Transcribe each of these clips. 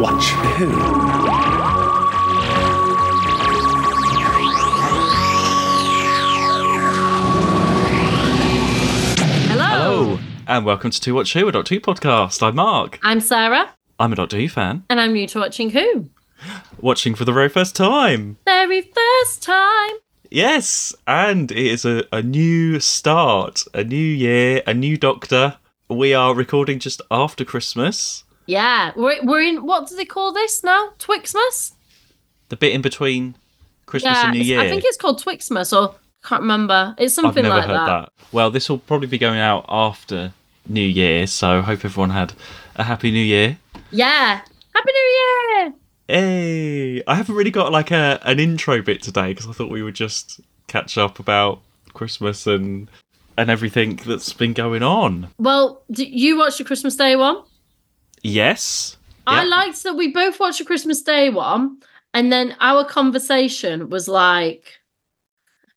Watch who? Hello. Hello, and welcome to Two Watch Who, a Doctor Who podcast. I'm Mark. I'm Sarah, I'm a Doctor Who fan, and I'm new to watching Who. watching for the very first time. Very first time. Yes, and it is a, a new start, a new year, a new Doctor. We are recording just after Christmas, Yeah, we're, we're in, what do they call this now? Twixmas? the bit in between Christmas Yeah, and New Year. I think it's called Twixmas, or can't remember. It's something I've never like heard that. Well, this will probably be going out after New Year, so hope everyone had a happy New Year. Yeah. Happy New Year! Hey, I haven't really got like a an intro bit today because I thought we would just catch up about Christmas and and everything that's been going on. Well, you watched the Christmas Day one? Yes. I Yeah. liked that we both watched a Christmas Day one, and then our conversation was like,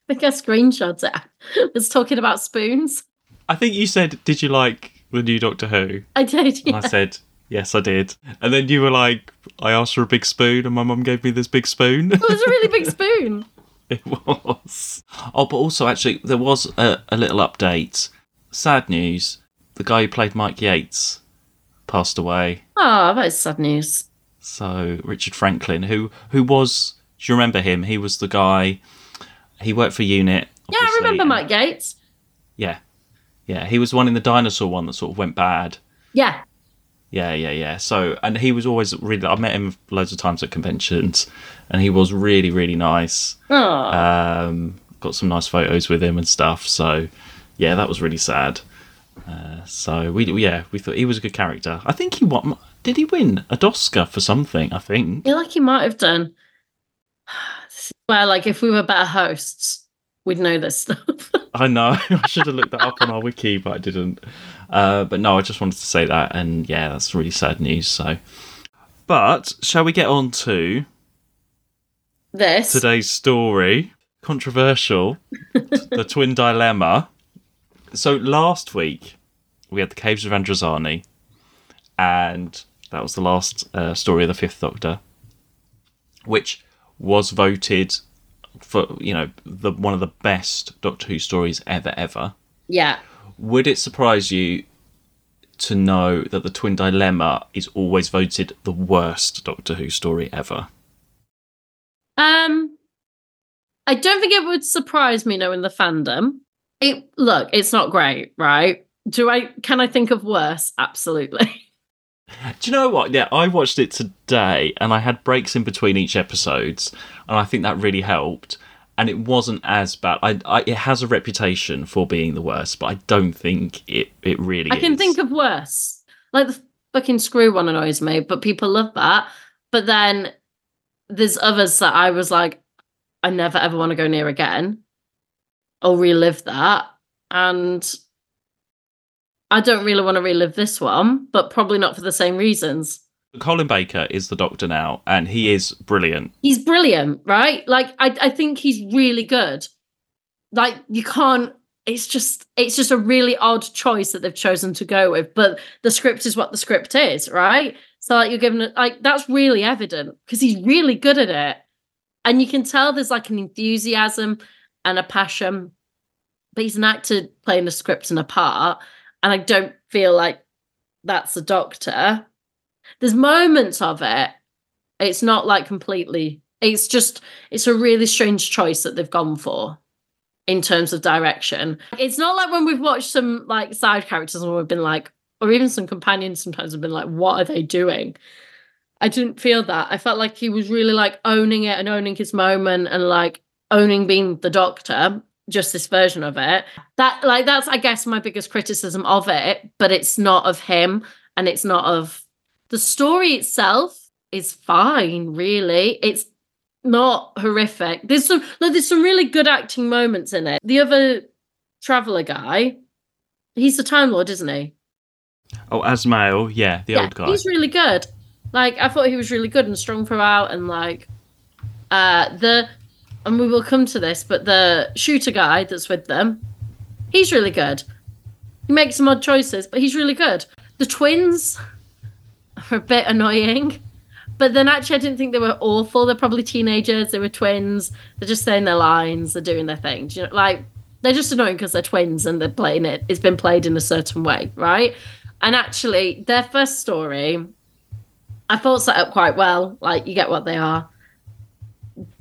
I think I screenshot it. was talking about spoons. I think you said, "Did you like the new Doctor Who?" I did. And Yeah. I said, "Yes, I did." And then you were like, "I asked for a big spoon, and my mum gave me this big spoon." It was a really big spoon. It was. Oh, but also, actually, there was a, a little update. Sad news. The guy who played Mike Yates passed away. Oh, that is sad news. So Richard Franklin, who who was, do you remember him? He was the guy. He worked for Unit. Yeah, I remember Mike Yates. Yeah, yeah. He was the one in the dinosaur one that sort of went bad. Yeah. Yeah, yeah, yeah. So, and he was always really. I met him loads of times at conventions, and he was really, really nice. Oh, Um, got some nice photos with him and stuff. So, yeah, that was really sad. Uh, so we, yeah, we thought he was a good character. I think he won. Did he win a Oscar for something? I think. I feel like he might have done. Well, like, if we were better hosts, we'd know this stuff. I know. I should have looked that up on our wiki, but I didn't. Uh, but no, I just wanted to say that, and yeah, that's really sad news. So, but shall we get on to this. today's story? Controversial, the twin dilemma. So last week we had the Caves of Androzani, and that was the last uh, story of the Fifth Doctor, which was voted for you know the one of the best Doctor Who stories ever ever. Yeah. Would it surprise you to know that the Twin Dilemma is always voted the worst Doctor Who story ever? Um, I don't think it would surprise me knowing the fandom. It look, it's not great, right? Do I? Can I think of worse? Absolutely. Do you know what? Yeah, I watched it today and I had breaks in between each episodes, and I think that really helped. And it wasn't as bad. I, I it has a reputation for being the worst, but I don't think it it really. I can is. think of worse. Like the fucking screw one annoys me, but people love that. But then there's others that I was like, I never ever want to go near again or relive that. And I don't really want to relive this one, but probably not for the same reasons. Colin Baker is the Doctor now, and he is brilliant. He's brilliant, right? Like I, I think he's really good. Like you can't it's just it's just a really odd choice that they've chosen to go with but the script is what the script is right so like you're given it like that's really evident because he's really good at it and you can tell there's like an enthusiasm and a passion but he's an actor playing a script and a part and i don't feel like that's the doctor there's moments of it it's not like completely it's just it's a really strange choice that they've gone for in terms of direction. It's not like when we've watched some like side characters and we've been like, or even some companions sometimes have been like, what are they doing? I didn't feel that. I felt like he was really like owning it and owning his moment and like owning being the doctor, just this version of it. That like that's I guess my biggest criticism of it, but it's not of him and it's not of the story itself is fine, really. It's not horrific. There's some look, there's some really good acting moments in it. The other traveler guy, he's the Time Lord, isn't he? Oh, Azmael, yeah, the old guy. He's really good. Like I thought he was really good and strong throughout, and like uh the and we will come to this, but the shooter guy that's with them, he's really good. He makes some odd choices, but he's really good. The twins are a bit annoying. But then actually, I didn't think they were awful. They're probably teenagers. They were twins. They're just saying their lines. They're doing their thing. Do you know, like they're just annoying because they're twins and they're playing it. It's been played in a certain way, right? And actually, their first story, I thought set up quite well. Like you get what they are.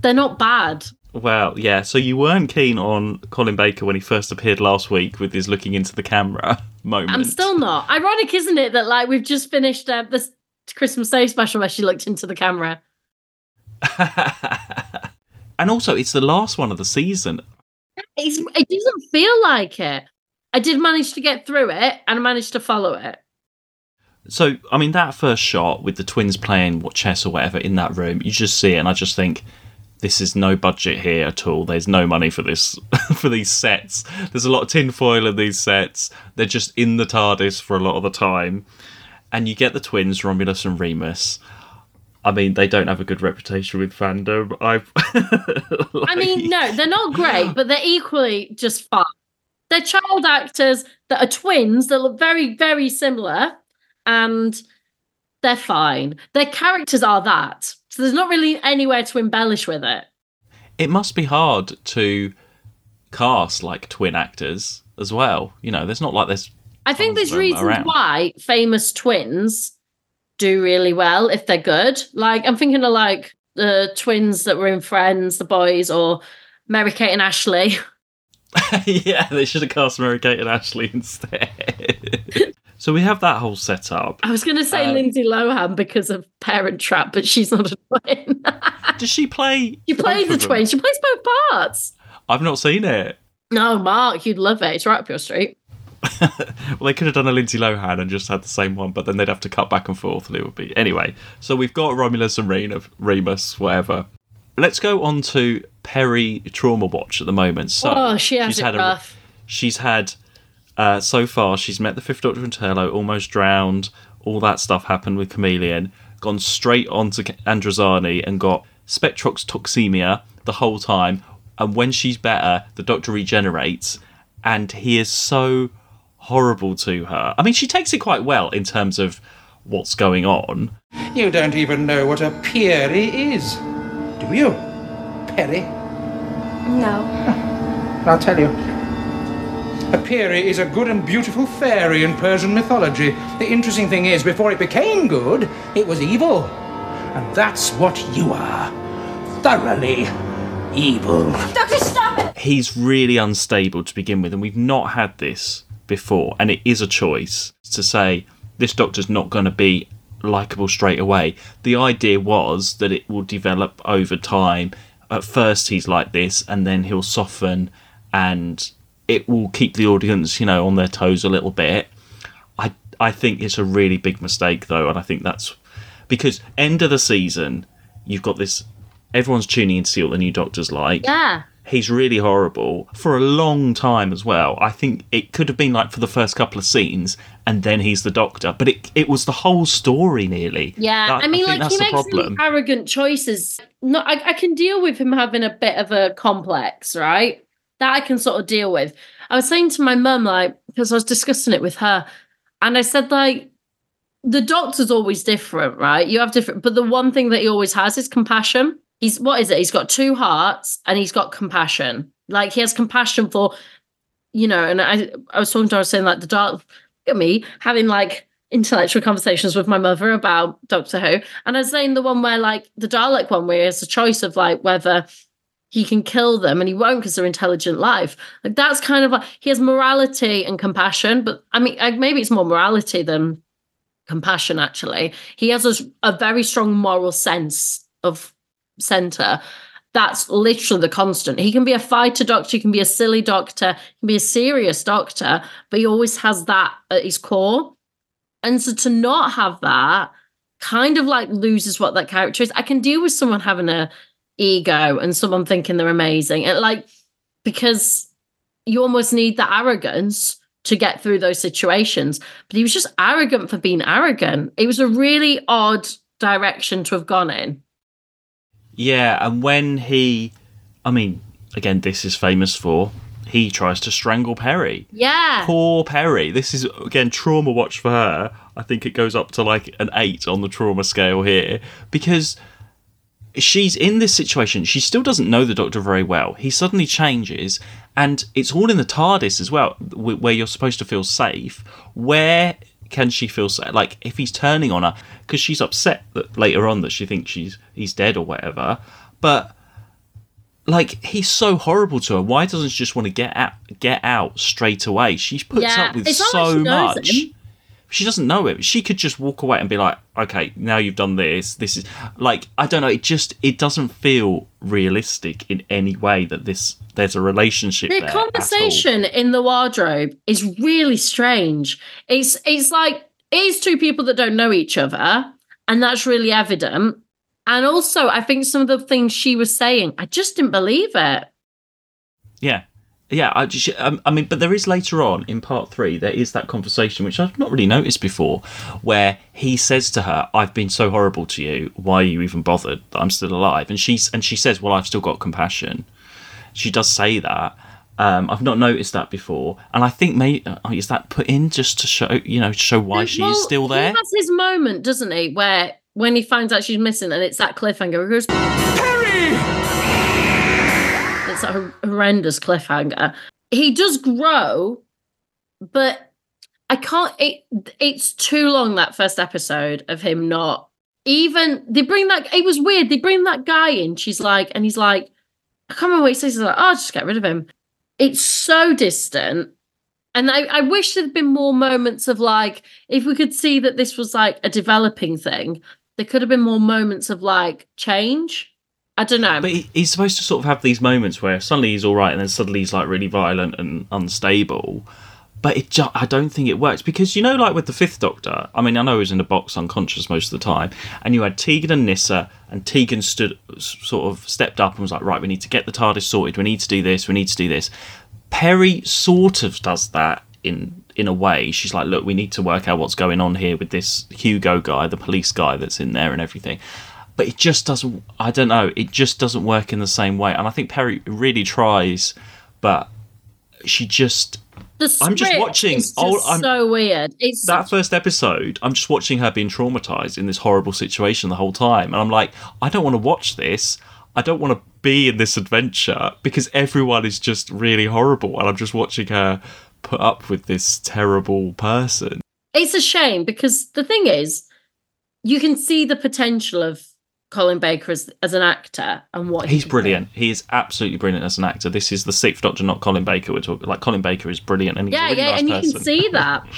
They're not bad. Well, yeah. So you weren't keen on Colin Baker when he first appeared last week with his looking into the camera moment. I'm still not. Ironic, isn't it, that like we've just finished uh, this Christmas Day special where she looked into the camera. and also, it's the last one of the season. It's, it doesn't feel like it. I did manage to get through it and I managed to follow it. So, I mean, that first shot with the twins playing what chess or whatever in that room, you just see it, and I just think this is no budget here at all. There's no money for this for these sets. There's a lot of tinfoil in these sets. They're just in the TARDIS for a lot of the time, and you get the twins Romulus and Remus. I mean, they don't have a good reputation with fandom. I've. like... I mean, no, they're not great, but they're equally just fun. They're child actors that are twins that look very, very similar and they're fine. Their characters are that. So there's not really anywhere to embellish with it. It must be hard to cast like twin actors as well. You know, there's not like this. I think there's reasons around. why famous twins do really well if they're good. Like I'm thinking of like the twins that were in Friends, the boys, or Mary Kate and Ashley. yeah, they should have cast Mary Kate and Ashley instead. So we have that whole setup. I was going to say um, Lindsay Lohan because of Parent Trap, but she's not a twin. does she play? She plays the twin. She plays both parts. I've not seen it. No, Mark, you'd love it. It's right up your street. well, they could have done a Lindsay Lohan and just had the same one, but then they'd have to cut back and forth, and it would be anyway. So we've got Romulus and Rena, Remus, whatever. Let's go on to Peri Trauma Watch at the moment. So oh, she has she's it had rough. A, she's had uh, so far, she's met the Fifth Doctor and Turlough, almost drowned. All that stuff happened with Kamelion. Gone straight on to Androzani and got Spectrox toxemia the whole time. And when she's better, the Doctor regenerates, and he is so horrible to her. I mean, she takes it quite well in terms of what's going on. You don't even know what a Peri is, do you, Peri? No. I'll tell you. A Peri is a good and beautiful fairy in Persian mythology. The interesting thing is, before it became good, it was evil. And that's what you are. Thoroughly evil. Doctor, stop it! He's really unstable to begin with, and we've not had this before. And it is a choice to say this doctor's not going to be likable straight away. The idea was that it will develop over time. At first, he's like this, and then he'll soften and it will keep the audience, you know, on their toes a little bit. I I think it's a really big mistake though, and I think that's because end of the season, you've got this. Everyone's tuning in to see what the new Doctor's like. Yeah. He's really horrible for a long time as well. I think it could have been like for the first couple of scenes, and then he's the Doctor. But it it was the whole story nearly. Yeah, that, I mean, I like he makes arrogant choices. No, I, I can deal with him having a bit of a complex, right? That I can sort of deal with. I was saying to my mum, like, because I was discussing it with her, and I said, like, the doctor's always different, right? You have different, but the one thing that he always has is compassion. He's what is it? He's got two hearts and he's got compassion. Like he has compassion for, you know, and I I was talking to her, saying like the dark at me having like intellectual conversations with my mother about Doctor Who. And I was saying the one where like the Dalek one where it's a choice of like whether he can kill them and he won't because they're intelligent life. Like that's kind of like he has morality and compassion, but I mean, maybe it's more morality than compassion. Actually, he has a, a very strong moral sense of center. That's literally the constant. He can be a fighter doctor, he can be a silly doctor, he can be a serious doctor, but he always has that at his core. And so to not have that kind of like loses what that character is. I can deal with someone having a ego and someone thinking they're amazing. And like, because you almost need the arrogance to get through those situations. But he was just arrogant for being arrogant. It was a really odd direction to have gone in. Yeah, and when he, I mean, again, this is famous for he tries to strangle Peri. Yeah. Poor Peri. This is again trauma watch for her. I think it goes up to like an eight on the trauma scale here because she's in this situation. She still doesn't know the Doctor very well. He suddenly changes, and it's all in the TARDIS as well, where you're supposed to feel safe. Where can she feel safe? Like if he's turning on her because she's upset that later on that she thinks she's he's dead or whatever, but like he's so horrible to her. Why doesn't she just want to get out, get out straight away? She puts Yeah, up with it's not like so much. him. She doesn't know it. She could just walk away and be like, "Okay, now you've done this. This is like I don't know. It just it doesn't feel realistic in any way that this there's a relationship. The there at all. conversation in the wardrobe is really strange. It's it's like it's two people that don't know each other, and that's really evident. And also, I think some of the things she was saying, I just didn't believe it. Yeah. Yeah, I, just, um, I mean, but there is later on in part three, there is that conversation, which I've not really noticed before, where he says to her, I've been so horrible to you. Why are you even bothered that I'm still alive? And, she's, and she says, Well, I've still got compassion. She does say that. Um, I've not noticed that before. And I think, maybe, uh, is that put in just to show, you know, show why she's Well, still there? He has his moment, doesn't he? Where when he finds out she's missing, and it's that cliffhanger. He goes, Peri! A horrendous cliffhanger. He does grow, but I can't. It it's too long. That first episode of him not even. They bring that. It was weird. They bring that guy in. She's like, and he's like, I can't remember what he says. He's like, oh, just get rid of him. It's so distant. And I, I wish there'd been more moments of like, if we could see that this was like a developing thing, there could have been more moments of like change. I don't know. But he, he's supposed to sort of have these moments where suddenly he's all right, and then suddenly he's like really violent and unstable. But it, ju- I don't think it works because you know, like with the Fifth Doctor. I mean, I know he was in a box unconscious most of the time, and you had Tegan and Nyssa, and Tegan stood, sort of stepped up and was like, "Right, we need to get the TARDIS sorted. We need to do this. We need to do this." Peri sort of does that in in a way. She's like, "Look, we need to work out what's going on here with this Hugo guy, the police guy that's in there, and everything." But it just doesn't i don't know it just doesn't work in the same way. And i think peri really tries but she just I'm just watching- is just oh, I'm- so weird. It's that first episode i'm just watching her being traumatized in this horrible situation the whole time. And i'm like i don't want to watch this. I don't want to be in this adventure because everyone is just really horrible. And i'm just watching her put up with this terrible person. It's a shame because the thing is, you can see the potential of Colin Baker as as an actor and what He's can brilliant. He is absolutely brilliant as an actor. This is the sixth Doctor, not Colin Baker. We're talking like Colin Baker is brilliant, and he's Yeah, a really yeah, nice and you can see that.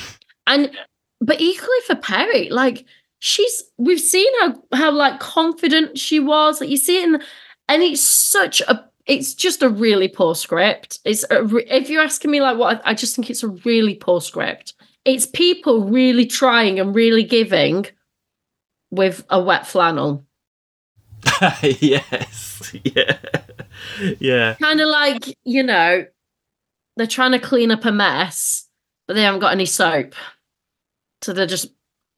And but equally for Peri, like she's we've seen how how like confident she was. Like you see it in, and it's such a it's just a really poor script. It's a, if you're asking me like what I, I just think it's a really poor script. It's people really trying and really giving with a wet flannel. yes, yeah, yeah. Kind of like, you know, they're trying to clean up a mess, but they haven't got any soap. So they're just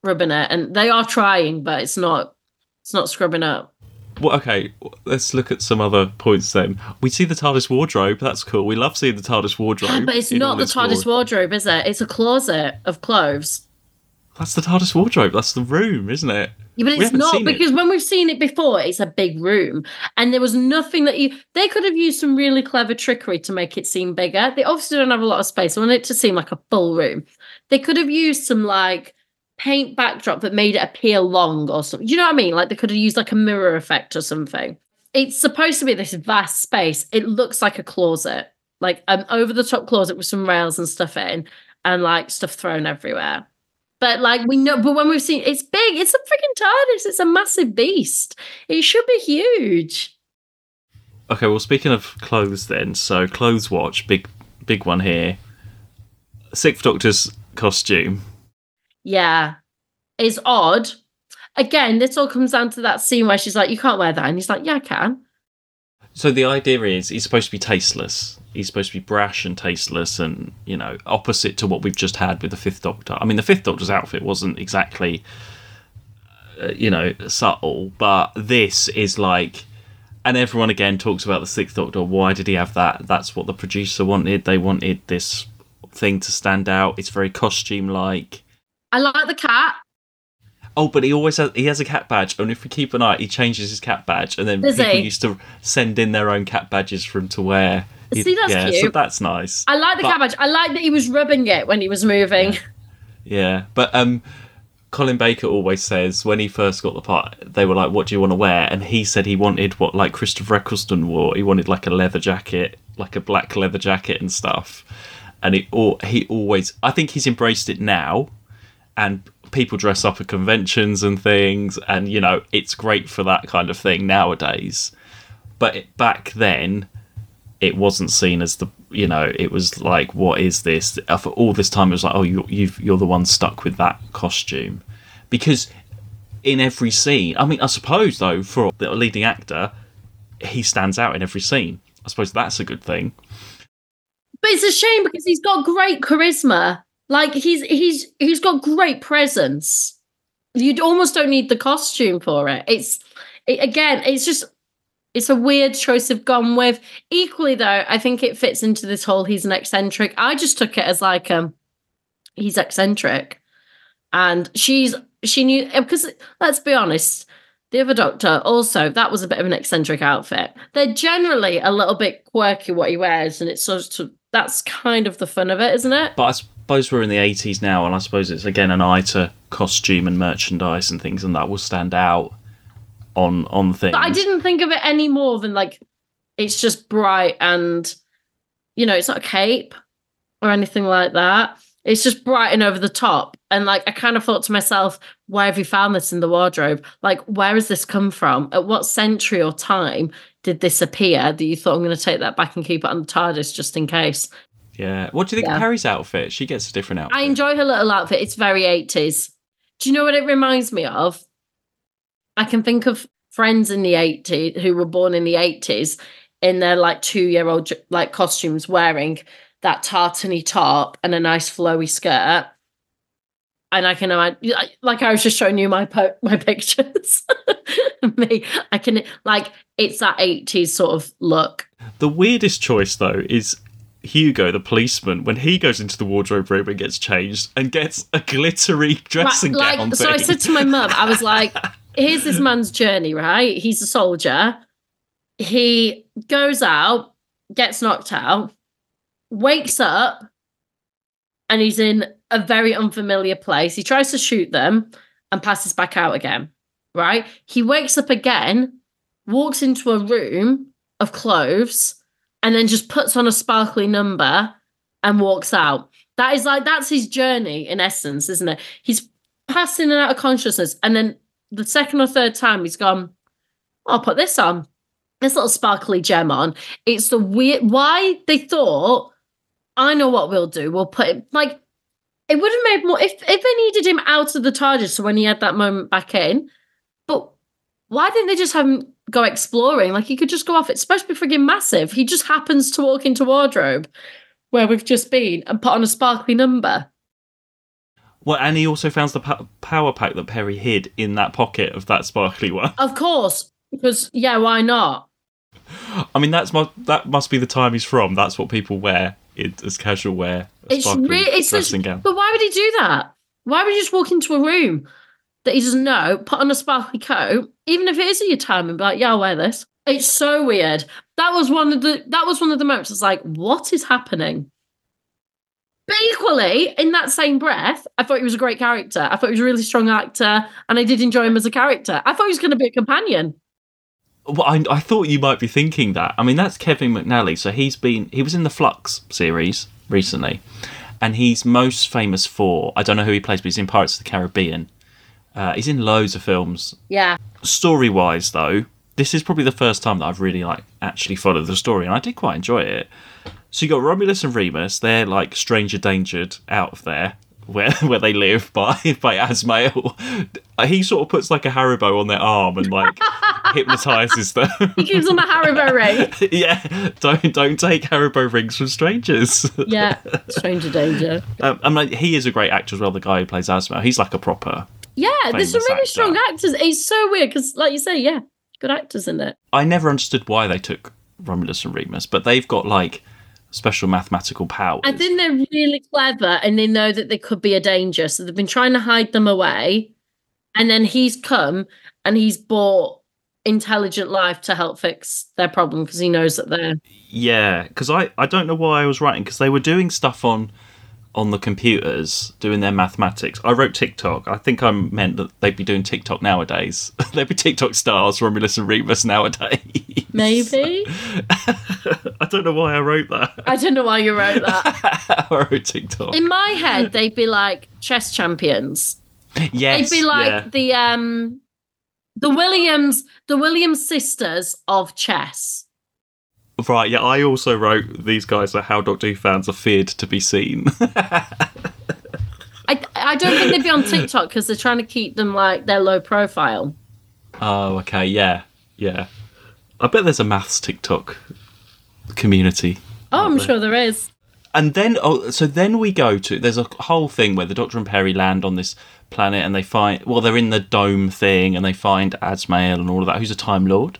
rubbing it. And they are trying, but it's not it's not scrubbing up. Well, okay, let's look at some other points then. We see the TARDIS wardrobe. That's cool. We love seeing the TARDIS wardrobe. but it's not the TARDIS glory. wardrobe, is it? It's a closet of clothes. That's the TARDIS wardrobe. That's the room, isn't it? Yeah, but it's not seen it. because when we've seen it before, it's a big room, and there was nothing that you. They could have used some really clever trickery to make it seem bigger. They obviously don't have a lot of space. I want it to seem like a full room. They could have used some like paint backdrop that made it appear long or something. You know what I mean? Like they could have used like a mirror effect or something. It's supposed to be this vast space. It looks like a closet, like an over the top closet with some rails and stuff in, and like stuff thrown everywhere. But like we know, but when we've seen it's big, it's a freaking TARDIS. It's a massive beast. It should be huge. Okay, well, speaking of clothes, then, so clothes watch, big, big one here. Sixth Doctor's costume. Yeah. It's odd. Again, this all comes down to that scene where she's like, You can't wear that. And he's like, Yeah, I can. So the idea is he's supposed to be tasteless. He's supposed to be brash and tasteless, and you know, opposite to what we've just had with the Fifth Doctor. I mean, the Fifth Doctor's outfit wasn't exactly, uh, you know, subtle, but this is like and everyone again talks about the Sixth Doctor. Why did he have that? That's what the producer wanted. They wanted this thing to stand out. It's very costume like. I like the cat. Oh, but he always has he has a cat badge, and if we keep an eye, he changes his cat badge, and then Does people he? used to send in their own cat badges for him to wear. He- See, that's yeah, so cute. that's nice. I like the But- cat badge. I like that he was rubbing it when he was moving. Yeah, but um, Colin Baker always says when he first got the part, they were like, "What do you want to wear?" And he said he wanted what like Christopher Eccleston wore. He wanted like a leather jacket, like a black leather jacket and stuff. And he he always, I think he's embraced it now, and people dress up at conventions and things, and you know it's great for that kind of thing nowadays. But it, back then, it wasn't seen as the you know it was like what is this Uh, for all this time it was like oh you, you've you're the one stuck with that costume because in every scene i mean i suppose though for the leading actor he stands out in every scene i suppose that's a good thing But it's a shame because he's got great charisma. Like he's he's he's got great presence. You almost don't need the costume for it. It's it, again, it's just it's a weird choice they've gone with. Equally though, I think it fits into this whole he's an eccentric. I just took it as like um he's eccentric. And she's she knew because let's be honest, the other doctor also that was a bit of an eccentric outfit. They're generally a little bit quirky what he wears, and it's sort of that's kind of the fun of it, isn't it? but suppose we're in the 80s now and i suppose it's again an eye to costume and merchandise and things and that will stand out on on things But I didn't think of it any more than like it's just bright and you know, it's not a cape or anything like that. It's just bright and over the top. And like I kind of thought to myself, where have you found this in the wardrobe? Like, where has this come from? At what century or time did this appear that you thought I'm gonna take that back and keep it on the TARDIS just in case? Yeah what do you think Yeah. of harry's outfit she gets a different outfit I enjoy her little outfit. It's very 80s. Do you know what it reminds me of? I can think of friends in the 80s who were born in the 80s in their like two year old like costumes wearing that tartany top and a nice flowy skirt. And I can imagine, like I was just showing you my po- my pictures. Me, I can like it's that 80s sort of look. The weirdest choice, though, is Hugo, the policeman, when he goes into the wardrobe room and gets changed and gets a glittery dressing Right, gown. like, so I said to my mum, I was like, here's this man's journey, right? He's a soldier. He goes out, gets knocked out, wakes up, and he's in a very unfamiliar place. He tries to shoot them and passes back out again, right? He wakes up again, walks into a room of clothes, and then just puts on a sparkly number and walks out. That is like, that's his journey in essence, isn't it? He's passing and out of consciousness. And then the second or third time he's gone, I'll put this on. This little sparkly gem on. It's the weird why they thought, I know what we'll do. We'll put it like it would have made more if if they needed him out of the TARDIS so when he had that moment back in. But why didn't they just have him go exploring? Like he could just go off. It's supposed to be frigging massive. He just happens to walk into wardrobe where we've just been and put on a sparkly number. Well, and he also found the po- power pack that Peri hid in that pocket of that sparkly one. Of course, because yeah, why not? I mean, that's my, that must be the time he's from. That's what people wear it, as casual wear. It's really it's such, dressing gown. but why would he do that? Why would he just walk into a room that he doesn't know, put on a sparkly coat, even if it is your time, and be like, "Yeah, I'll wear this." It's so weird. That was one of the that was one of the moments. It's like, what is happening? But equally, in that same breath, I thought he was a great character. I thought he was a really strong actor, and I did enjoy him as a character. I thought he was going to be a companion. Well, I, I thought you might be thinking that. I mean, that's Kevin McNally. So he's been he was in the Flux series recently, and he's most famous for I don't know who he plays, but he's in Pirates of the Caribbean. Uh, he's in loads of films. Yeah, Story wise, though, this is probably the first time that I've really like actually followed the story, and I did quite enjoy it. So you got Romulus and Remus. They're like stranger dangered out of there. Where, where they live by by Azmael, he sort of puts like a Haribo on their arm and like hypnotizes them. he gives them a Haribo ring. yeah, don't don't take Haribo rings from strangers. Yeah, stranger danger. um, I mean, he is a great actor as well. The guy who plays Asma, he's like a proper. Yeah, there's some really actor. strong actors. It's so weird because, like you say, yeah, Good actors in it. I never understood why they took Romulus and Remus, but they've got like special mathematical powers. I think they're really clever and they know that they could be a danger. So they've been trying to hide them away. And then he's come and he's bought intelligent life to help fix their problem because he knows that they're. Yeah, because I, I don't know why I was writing because they were doing stuff on on the computers doing their mathematics. I wrote TikTok. I think I meant that they'd be doing TikTok nowadays. they'd be TikTok stars, Romulus and Remus nowadays. Maybe. I don't know why I wrote that. I don't know why you wrote that. I wrote TikTok. In my head, they'd be like chess champions. yes, They'd be like yeah. the um the Williams the Williams sisters of chess. Right, yeah, I also wrote these guys are how Doctor Who fans are feared to be seen. I I don't think they'd be on TikTok because they're trying to keep them like they're low profile. oh, okay, yeah, yeah. I bet there's a maths TikTok community. Oh, I'm sure there is. And then, oh, so then we go to there's a whole thing where the Doctor and Peri land on this planet and they find well they're in the dome thing and they find Azmael and all of that. Who's a Time Lord?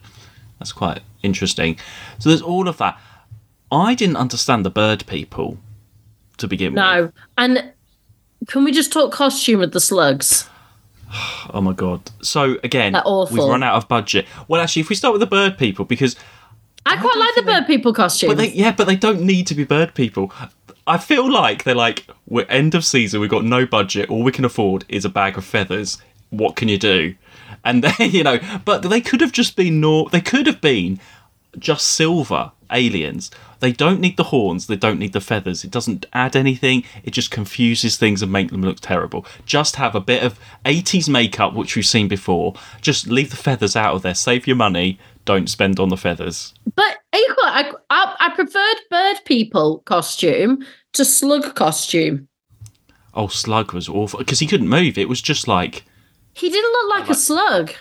That's quite interesting. So there's all of that. I didn't understand the bird people to begin with. No. And can we just talk costume of the slugs? Oh my god. So again, we've run out of budget. Well, actually, if we start with the bird people, because I quite like the bird people costume. but they yeah, but they don't need to be bird people. I feel like they're like we're end of season. We've got no budget. All we can afford is a bag of feathers. What can you do? And they, you know, but they could have just been nor. They could have been just silver aliens. They don't need the horns. They don't need the feathers. It doesn't add anything. It just confuses things and make them look terrible. Just have a bit of 80s makeup, which we've seen before. Just leave the feathers out of there. Save your money. Don't spend on the feathers. But equal, I, I I preferred bird people costume to slug costume. Oh, Slug was awful because he couldn't move. It was just like He didn't look like a slug.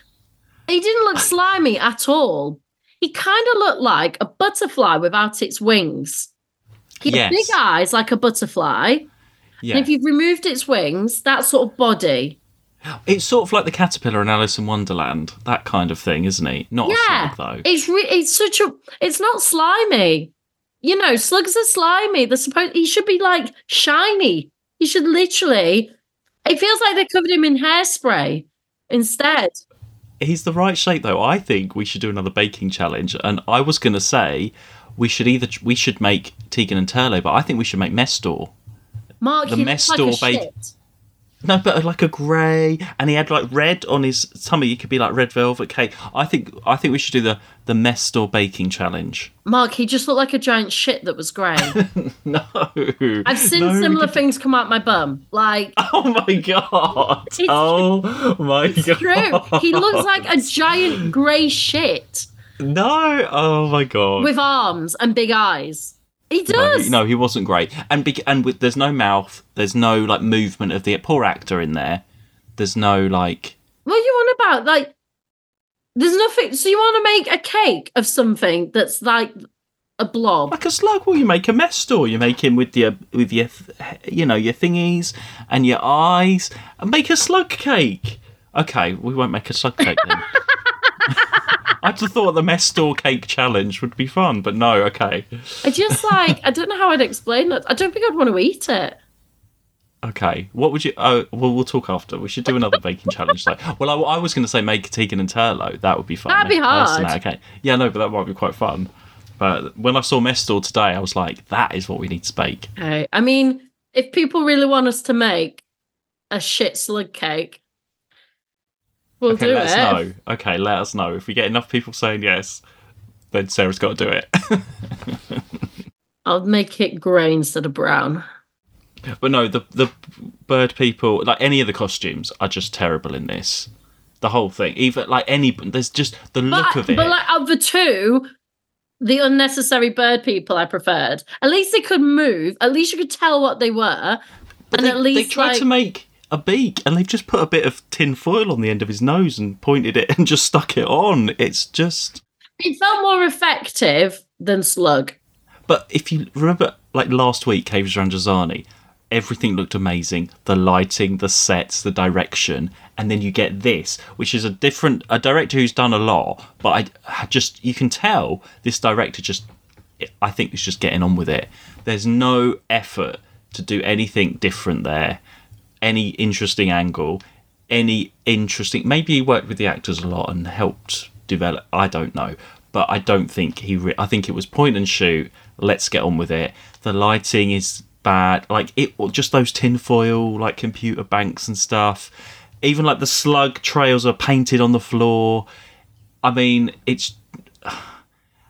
He didn't look slimy at all. He kind of looked like a butterfly without its wings. He had Yes. big eyes like a butterfly. yeah. And if you've removed its wings, that sort of body. It's sort of like the caterpillar in Alice in Wonderland, that kind of thing, isn't he? Not yeah. a slug though. It's re- it's such a it's not slimy. You know, slugs are slimy. They're supposed he should be like shiny. He should literally it feels like they covered him in hairspray instead. He's the right shape though. I think we should do another baking challenge, and I was going to say we should either we should make Tegan and Turlough, but I think we should make Mestor. Mark, The he mess like bake- shit. No, but like a grey, and he had like red on his tummy. It could be like red velvet cake. I think I think we should do the the Mestor baking challenge. Mark, he just looked like a giant shit that was grey. No, I've seen No, similar things come out my bum. Like Oh my god! Oh my god! true. He looks like a giant grey shit No! Oh my god! with arms and big eyes. He No, does. he- no, he wasn't great. And be- and with there's no mouth, there's no like movement of the poor actor in there. There's no like What are you on about? Like, there's nothing. So you want to make a cake of something that's like a blob? like a slug. Well, you make a mess store. You make him with your with your you know your thingies and your eyes, and make a slug cake. Okay, we won't make a slug cake then. I just thought the Mestor cake challenge would be fun, but no. Okay, I just like I don't know how I'd explain it. I don't think I'd want to eat it. okay. What would you? Oh, well, we'll talk after. We should do another baking challenge. Though. Well, I, I was going to say make Tegan and Turlough. That would be fun. That'd be personally. hard. Okay. Yeah, no, but that might be quite fun. But when I saw Mestor today, I was like, that is what we need to bake. Okay. I mean, if people really want us to make a shit slug cake, we'll Okay, do let it. us know. Okay, let us know. If we get enough people saying yes, then Sarah's got to do it. I'll make it grey instead of brown. but no, the the bird people, like any of the costumes, are just terrible in this. The whole thing, even like any, there's just the look of it. but like of the two, the unnecessary bird people I preferred. At least they could move. At least you could tell what they were. But and they, at least they tried like, to make a beak, and they've just put a bit of tin foil on the end of his nose and pointed it and just stuck it on. It's just. it felt more effective than slug. But if you remember, like last week, Caves Randrazani, everything looked amazing. The lighting, the sets, the direction, and then you get this, which is a different a director who's done a lot, but I, I just you can tell this director just I think is just getting on with it. There's no effort to do anything different there, any interesting angle, any interesting. Maybe he worked with the actors a lot and helped develop. I don't know, but I don't think he. Re- I think it was point and shoot. Let's get on with it. The lighting is bad. Like it, just those tinfoil like computer banks and stuff. Even like the slug trails are painted on the floor. I mean, it's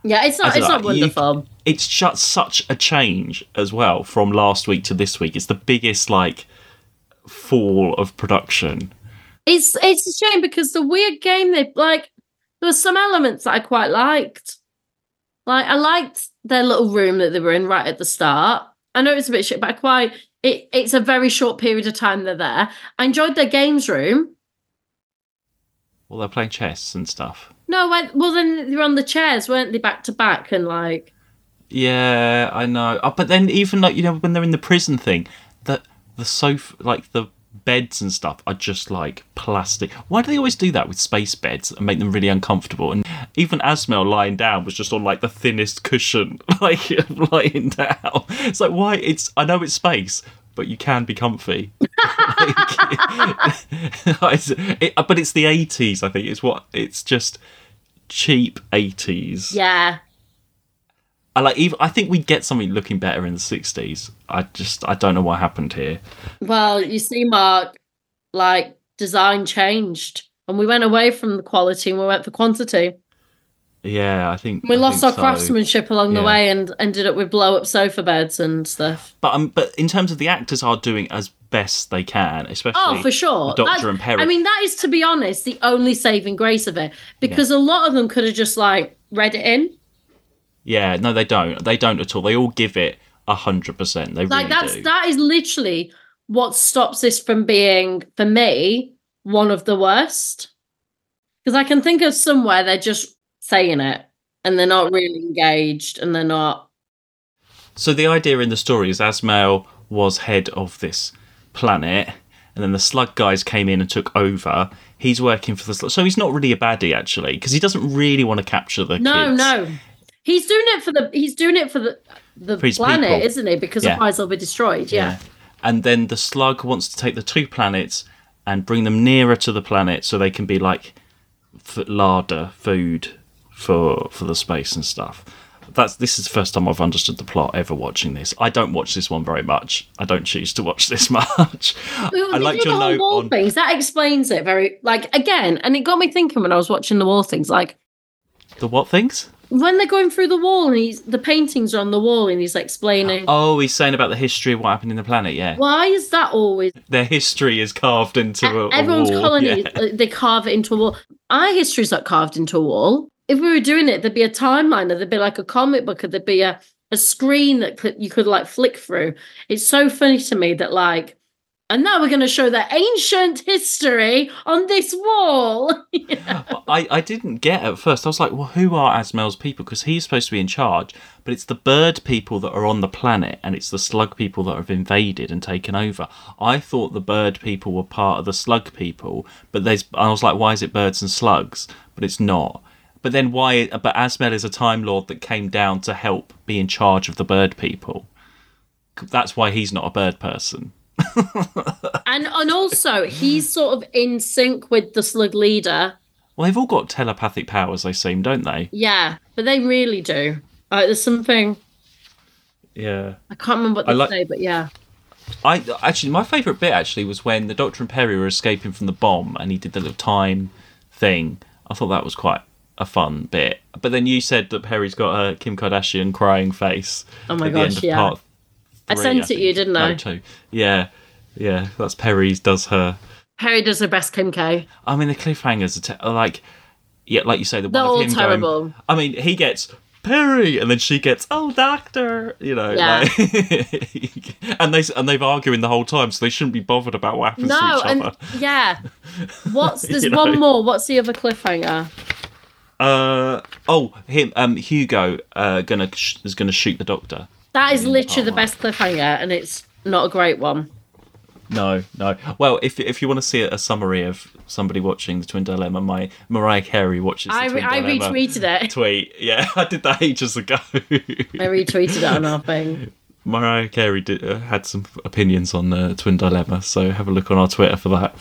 Yeah, it's not. It's know, not you- wonderful. it's just such a change as well from last week to this week. It's the biggest like fall of production. It's it's a shame because the weird game they like there were some elements that I quite liked. Like I liked their little room that they were in right at the start. I know it's a bit shit, but I quite it, it's a very short period of time they're there. I enjoyed their games room. Well, they're playing chess and stuff. No, I, well then they were on the chairs, weren't they, back to back and like Yeah, I know. Oh, but then even like you know when they're in the prison thing, the the sofa like the beds and stuff are just like plastic. Why do they always do that with space beds and make them really uncomfortable? And even Azmael lying down was just on like the thinnest cushion, like lying down. It's like why? It's I know it's space, but you can be comfy. like, it- but it's the eighties. I think it's what it's just cheap eighties. yeah. I like even I think we'd get something looking better in the sixties. I just I don't know what happened here. Well, you see, Mark, like design changed and we went away from the quality and we went for quantity. Yeah, I think We I lost think our so. craftsmanship along the way and ended up with blow up sofa beds and stuff. But um, but in terms of the actors are doing as best they can, especially Oh, for sure. Doctor That's- and Peri. I mean, that is to be honest, the only saving grace of it because a lot of them could have just like read it in. Yeah, no, they don't. They don't at all. They all give it a hundred percent. They Like really that's do. that is literally what stops this from being for me one of the worst. Because I can think of somewhere they're just saying it and they're not really engaged and they're not. So the idea in the story is Azmael was head of this planet, and then the slug guys came in and took over. He's working for the slug, so he's not really a baddie actually, because he doesn't really want to capture the kids. No, kids. no. He's doing it for the he's doing it for the the For planet, people. isn't he? Because Yeah. otherwise they'll be destroyed. Yeah. And then the slug wants to take the two planets and bring them nearer to the planet so they can be like f- larder food for for the space and stuff. That's this is the first time I've understood the plot ever watching this. I don't watch this one very much. I don't choose to watch this much. Well, I liked your note on things. That explains it very like again, and it got me thinking when I was watching the wall things. Like the what things? When they're going through the wall and he's the paintings are on the wall and he's explaining Oh, he's saying about the history of what happened in the planet. Yeah, why is that always their history is carved into a, a everyone's wall. colony Yeah. they carve it into a wall our history's not carved into a wall if we were doing it there'd be a timeline or there'd be like a comic book or there'd be a, a screen that could, you could like flick through it's so funny to me that like and now we're going to show the ancient history on this wall I, I didn't get at first. I was like, well, who are Azmael's people? Because he's supposed to be in charge, but it's the bird people that are on the planet, and it's the slug people that have invaded and taken over. I thought the bird people were part of the slug people, but there's. I was like, why is it birds and slugs? But it's not. But then why? But Azmael is a Time Lord that came down to help be in charge of the bird people. That's why he's not a bird person. And and also he's sort of in sync with the slug leader Well, they've all got telepathic powers, they seem, don't they? yeah but they really do like there's something Yeah. i can't remember what they like- say but yeah I actually my favourite bit actually was when the Doctor and Peri were escaping from the bomb and he did the little time thing. I thought that was quite a fun bit. But then you said that Peri's got a Kim Kardashian crying face. Oh my gosh, yeah. part I three, sent it you, didn't No, I? two. Yeah, yeah. That's Peri's does her. Peri does her best Kim K. I mean the cliffhangers are, te- are like, yeah, like you say the They're one all of him terrible. going. I mean he gets. Peri, and then she gets, oh, doctor, you know, Yeah. like- and they and they've arguing the whole time, so they shouldn't be bothered about what happens to No, each and other. yeah. What's there's You know? one more. What's the other cliffhanger? Uh oh, him um Hugo uh gonna sh- is gonna shoot the doctor. That is literally the best cliffhanger, and it's not a great one. No, no. Well, if if you want to see a summary of somebody watching the Twin Dilemma, my Mariah Carey watches the I, Twin I Dilemma retweeted it. tweet. Yeah, I did that ages ago. I retweeted it on our thing. Mariah Carey did, uh, had some opinions on the Twin Dilemma, so have a look on our Twitter for that.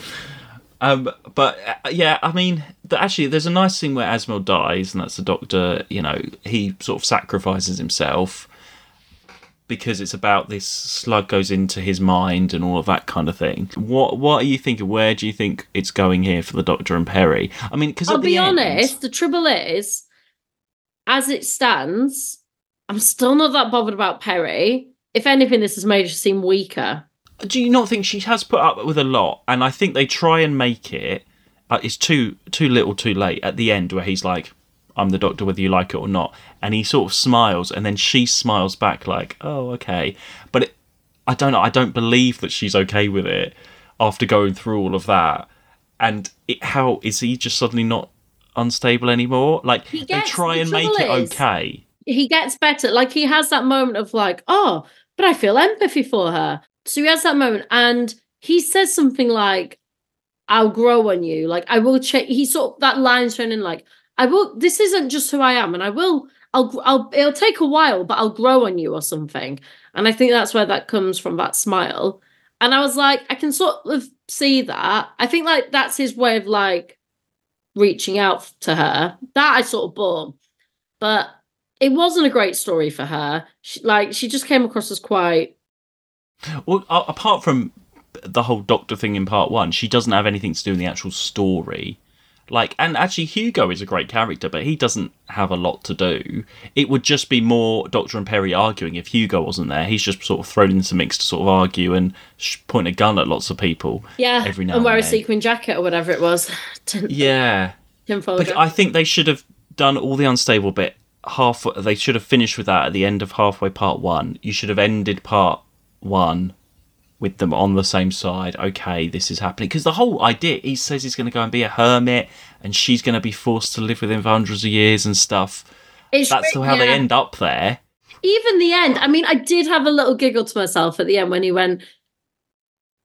Um, but uh, yeah, I mean, th- actually, there's a nice scene where Azmael dies, and that's the Doctor. You know, he sort of sacrifices himself because it's about this slug goes into his mind and all of that kind of thing. What What are you thinking? Where do you think it's going here for the Doctor and Peri? I mean, because I'll be honest, the trouble is, as it stands, I'm still not that bothered about Peri. If anything, this has made her seem weaker. do you not think she has put up with a lot? And I think they try and make it. Uh, it's too too little, too late at the end where he's like, "I'm the doctor, whether you like it or not," and he sort of smiles, and then she smiles back like, "Oh, okay." But it, I don't know. I don't believe that she's okay with it after going through all of that. And it, how is he just suddenly not unstable anymore? Like He they gets- try the and make it okay. He gets better. Like he has that moment of like, oh, but I feel empathy for her. So he has that moment, and he says something like, "I'll grow on you." Like I will change. He sort of that line's turning like, "I will." This isn't just who I am, and I will. I'll. I'll. It'll take a while, but I'll grow on you or something. And I think that's where that comes from. That smile. And I was like, I can sort of see that. I think like that's his way of like reaching out to her. That I sort of bought, but it wasn't a great story for her. She, like she just came across as quite. Well, apart from the whole doctor thing in part one, she doesn't have anything to do in the actual story. Like, and actually, Hugo is a great character, but he doesn't have a lot to do. It would just be more Doctor and Peri arguing if Hugo wasn't there. He's just sort of thrown into the mix to sort of argue and sh- point a gun at lots of people. Yeah, Every now and and wear a sequin jacket or whatever it was. Yeah, but. I think they should have done all the unstable bit half. They should have finished with that at the end of halfway part one. You should have ended part one with them on the same side. Okay, this is happening because the whole idea. He says he's going to go and be a hermit, and she's going to be forced to live with him for hundreds of years and stuff. It's That's how they end up there. even the end i mean i did have a little giggle to myself at the end when he went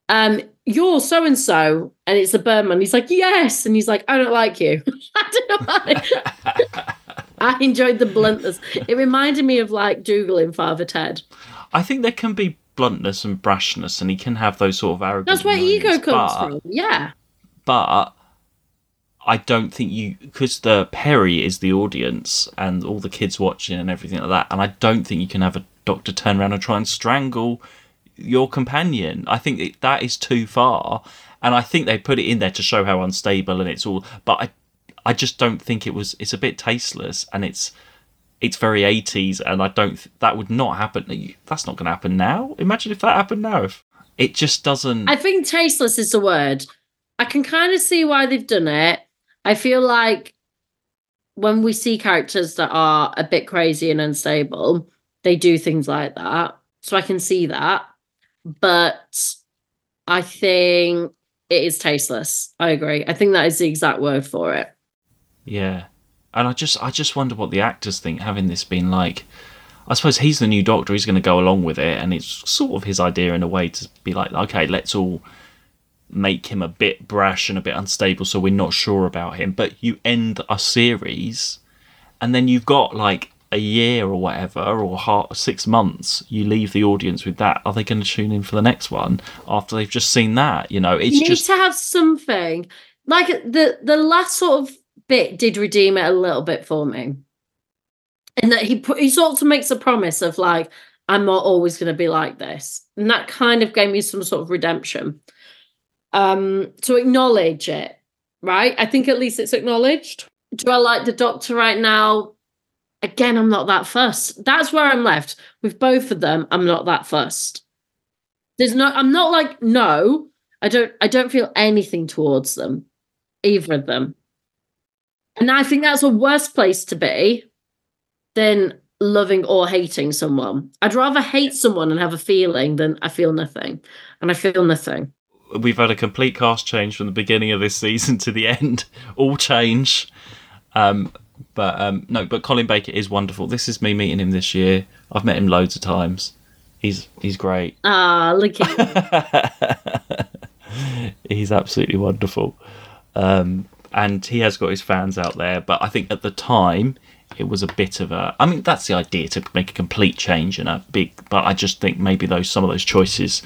um you're so and so and it's the birdman he's like yes and he's like i don't like you i don't know why i enjoyed the bluntness it reminded me of like dougal in father ted I think there can be bluntness and brashness, and he can have those sort of arrogant. that's where ego comes but- from yeah but I don't think you because the Peri is the audience and all the kids watching and everything like that, and I don't think you can have a doctor turn around and try and strangle your companion. I think it, that is too far, and I think they put it in there to show how unstable and it's all. But I, I just don't think it was. It's a bit tasteless and it's. It's very 80s, and I don't. th- That would not happen. That's not going to happen now. Imagine if that happened now. If it just doesn't. I think tasteless is the word. I can kind of see why they've done it. I feel like when we see characters that are a bit crazy and unstable, they do things like that. So I can see that. But I think it is tasteless. I agree. I think that is the exact word for it. Yeah, and I just I just wonder what the actors think having this been like. I suppose he's the new Doctor. He's going to go along with it, and it's sort of his idea in a way to be like, okay, let's all make him a bit brash and a bit unstable, so we're not sure about him. But you end a series, and then you've got like a year or whatever, or six months. You leave the audience with that. Are they going to tune in for the next one after they've just seen that? You know, it's you need just to have something. Like the the last sort of bit did redeem it a little bit for me. And that he he sort of makes a promise of like, I'm not always gonna be like this. And that kind of gave me some sort of redemption. Um, to acknowledge it, right? I think at least it's acknowledged. Do I like the doctor right now? Again, I'm not that fussed. That's where I'm left. With both of them, I'm not that fussed. There's no I'm not like, no, I don't I don't feel anything towards them, either of them. And I think that's a worse place to be than loving or hating someone. I'd rather hate someone and have a feeling than I feel nothing. And I feel nothing. we've had a complete cast change from the beginning of this season to the end. All change. Um, but um, no, but Colin Baker is wonderful. This is me meeting him this year. I've met him loads of times. He's he's great. Ah, look at He's absolutely wonderful. Um, and he has got his fans out there, but I think at the time it was a bit of a. I mean, that's the idea to make a complete change and a big. But I just think maybe those some of those choices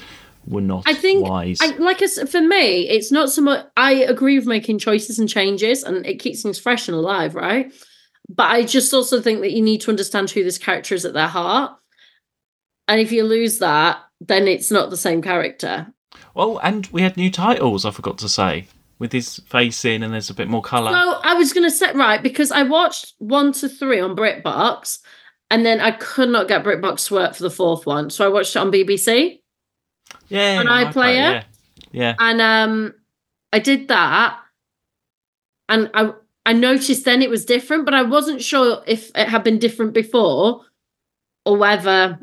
were not I think, wise. I, like I for me, it's not so much. I agree with making choices and changes, and it keeps things fresh and alive, right? But I just also think that you need to understand who this character is at their heart, and if you lose that, then it's not the same character. Well, and we had new titles. I forgot to say with his face in, and there's a bit more colour. So I was going to set right because I watched one to three on BritBox, and then I could not get BritBox to work for the fourth one, so I watched it on BBC. yeah, on yeah, iPlayer? Yeah, yeah. and um i did that and i i noticed then it was different but i wasn't sure if it had been different before or whether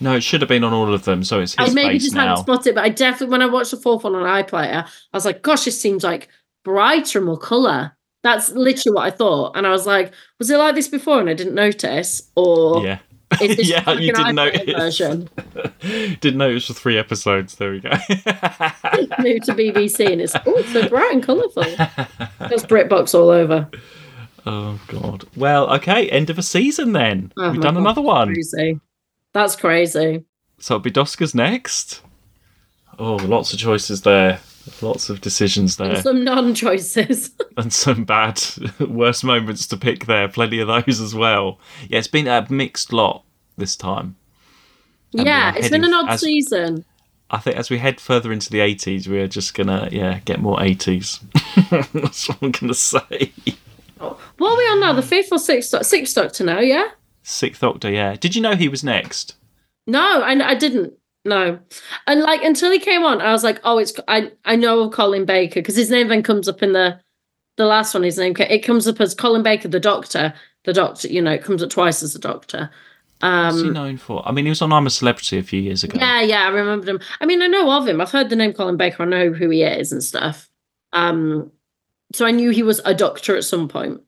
No, it should have been on all of them. So it's i maybe just now. hadn't spotted it but i definitely when i watched the fourth one on iplayer i was like gosh this seems like brighter and more color that's literally what i thought and i was like was it like this before and i didn't notice or Yeah. yeah, you didn't notice. version didn't notice for three episodes. There we go. moved to bbc and it's oh so bright and colourful that's britbox all over oh god. Well, okay. End of a season then. Oh We've done God, another one. Crazy. That's crazy. So it'll be Doskers next. Oh, lots of choices there. Lots of decisions And there, some non-choices. and some bad, worst moments to pick there. Plenty of those as well. Yeah, it's been a mixed lot this time. And yeah, it's been an odd as- season. I think as we head further into the 80s, we're just gonna yeah get more 80s. That's what I'm gonna say. What are we on now? The fifth or sixth? doc- Sixth Doctor now, yeah? Sixth Doctor, yeah. Did you know he was next? No, I, I didn't. No, and like until he came on, I was like, oh, it's I I know of Colin Baker because his name then comes up in the the last one. His name it comes up as Colin Baker, the Doctor. The Doctor, you know, it comes up twice as the Doctor. What's he Um, known for? I mean, he was on I'm a Celebrity a few years ago. yeah, yeah, I remembered him. I mean, I know of him. I've heard the name Colin Baker. I know who he is and stuff. Um, so I knew he was a doctor at some point.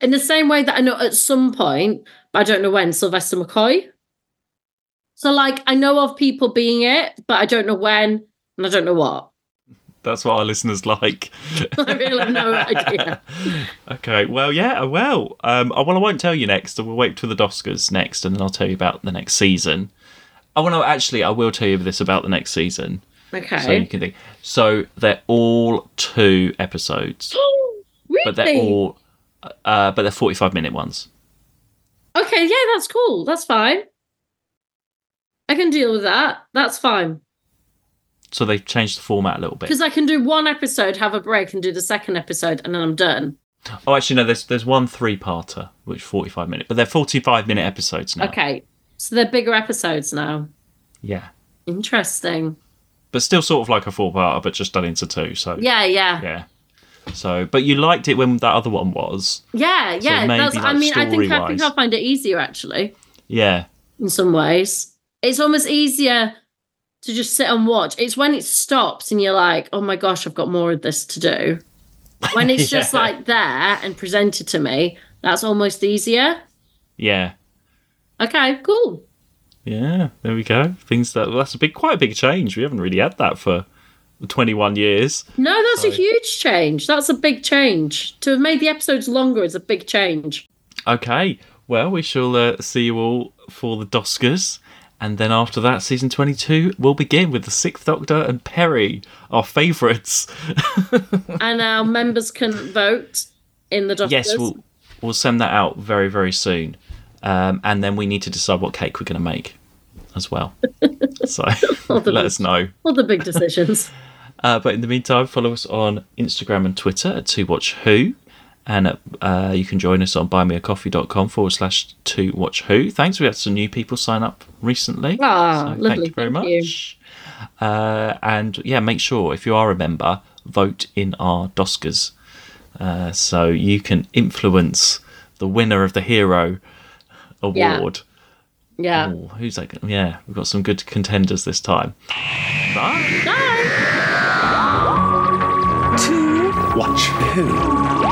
In the same way that I know at some point, but I don't know when, Sylvester McCoy. So, like, I know of people being it, but I don't know when, and I don't know what. That's what our listeners like. I really have no idea. okay, well, yeah, well, um, well, I won't tell you next. We'll wait till the Doskers next, and then I'll tell you about the next season. Oh, well, no, actually, I will tell you this about the next season, Okay. so you can think. So they're all two episodes, really? but they're all, uh, but they're forty-five minute ones. Okay, yeah, that's cool. That's fine. I can deal with that. That's fine. So they've changed the format a little bit. Because I can do one episode, have a break, and do the second episode, and then I'm done. Oh, actually, no. There's there's one three-parter, which forty-five minute, but they're forty-five minute episodes now. Okay. So they're bigger episodes now. Yeah, Interesting. but still sort of like a four-parter, but just done into two. So Yeah, yeah. yeah. So, but you liked it when that other one was. Yeah, yeah. maybe, that's I mean, I think I think. I'll find it easier actually, Yeah, in some ways. It's almost easier to just sit and watch. It's when it stops and you're like, oh my gosh, I've got more of this to do. When it's just like there and presented to me, that's almost easier. yeah, Okay, cool. yeah. There we go. Things that well, that's a big, quite a big change. We haven't really had that for twenty-one years. No, that's a huge change. That's a big change. To have made the episodes longer is a big change. Okay, well, we shall uh, see you all for the Doskers. And then after that, season 22 will begin with the Sixth Doctor and Peri, our favourites. and our members can vote in the doctors. Yes, we'll, we'll send that out very, very soon. Um, and then we need to decide what cake we're going to make as well. so let big- us know. all the big decisions. Uh, but in the meantime, follow us on Instagram and Twitter at To Watch Who. And uh, you can join us on buymeacoffee.com forward slash To Watch Who. Thanks. We had some new people sign up recently. Ah, So lovely. Thank you very Thank you. much. Uh, and yeah, make sure if you are a member, vote in our Doskers. Uh, so you can influence the winner of the Hero Award. Yeah. Oh, who's that? Yeah, we've got some good contenders this time. Bye. Bye. To watch who?